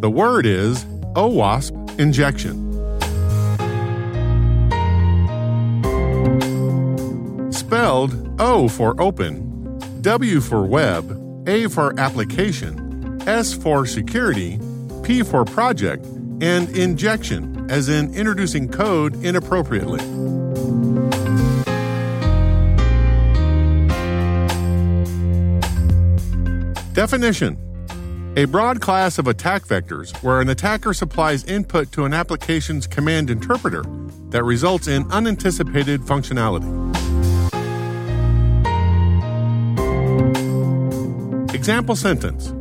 The word is OWASP injection. Spelled O for open, W for web, A for application, S for security, P for project, and injection, as in introducing code inappropriately. Definition a broad class of attack vectors where an attacker supplies input to an application's command interpreter that results in unanticipated functionality. Example sentence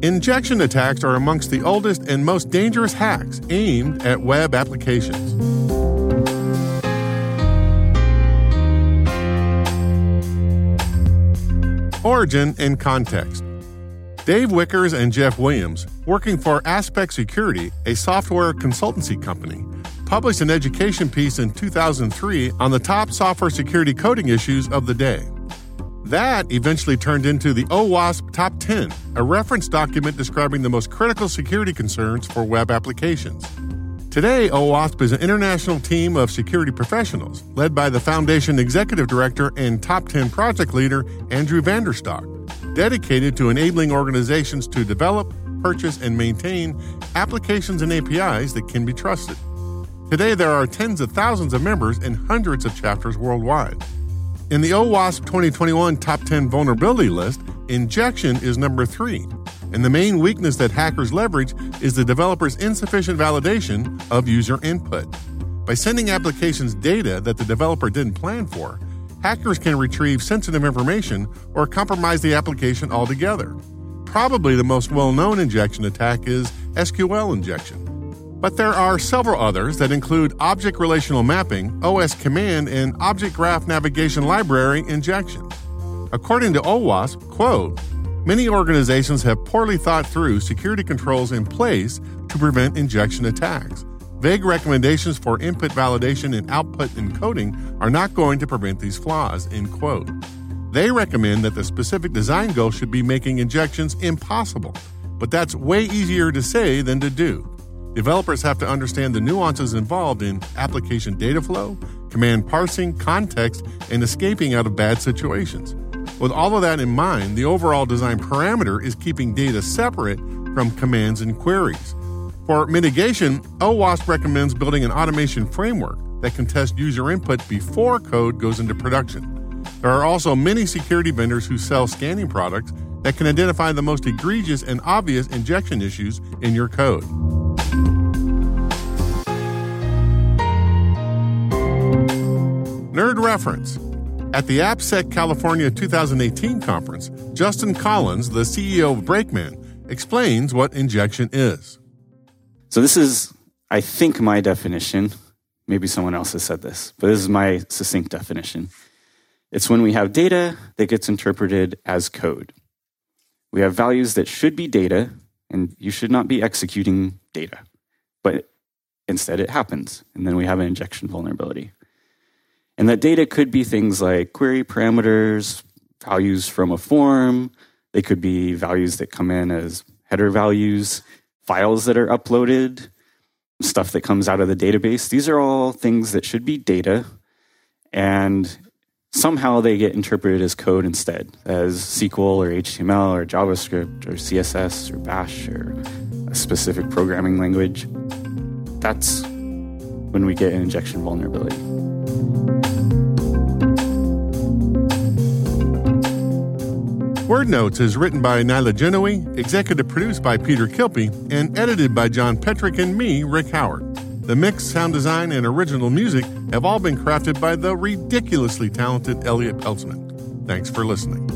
Injection attacks are amongst the oldest and most dangerous hacks aimed at web applications. Origin and context. Dave Wichers and Jeff Williams, working for Aspect Security, a software consultancy company, published an education piece in 2003 on the top software security coding issues of the day. That eventually turned into the OWASP Top 10, a reference document describing the most critical security concerns for web applications. Today, OWASP is an international team of security professionals led by the Foundation Executive Director and Top 10 Project Leader Andrew van der Stock dedicated to enabling organizations to develop, purchase, and maintain applications and APIs that can be trusted. Today, there are tens of thousands of members and hundreds of chapters worldwide. In the OWASP 2021 Top 10 Vulnerability List, injection is number three, and the main weakness that hackers leverage is the developer's insufficient validation of user input. By sending applications data that the developer didn't plan for, hackers can retrieve sensitive information or compromise the application altogether. Probably the most well known injection attack is SQL injection. But there are several others that include object relational mapping, OS command, and object graph navigation library injection. According to OWASP, quote, many organizations have poorly thought through security controls in place to prevent injection attacks. Vague recommendations for input validation and output encoding are not going to prevent these flaws, end quote. They recommend that the specific design goal should be making injections impossible, but that's way easier to say than to do. Developers have to understand the nuances involved in application data flow, command parsing, context, and escaping out of bad situations. With all of that in mind, the overall design parameter is keeping data separate from commands and queries. For mitigation, OWASP recommends building an automation framework that can test user input before code goes into production. There are also many security vendors who sell scanning products that can identify the most egregious and obvious injection issues in your code. Nerd reference. At the AppSec California 2018 conference, Justin Collins, the CEO of Brakeman, explains what injection is. So this is, I think, my definition. Maybe someone else has said this, but this is my succinct definition. It's when we have data that gets interpreted as code. We have values that should be data, and you should not be executing data. But instead, it happens. And then we have an injection vulnerability. And that data could be things like query parameters, values from a form. They could be values that come in as header values, files that are uploaded, stuff that comes out of the database. These are all things that should be data. And somehow they get interpreted as code instead, as SQL or HTML or JavaScript or CSS or Bash or a specific programming language. That's when we get an injection vulnerability. Word Notes is written by Nyla Gennaoui, executive produced by Peter Kilpe, and edited by John Petrick and me, Rick Howard. The mix, sound design, and original music have all been crafted by the ridiculously talented Elliot Peltzman. Thanks for listening.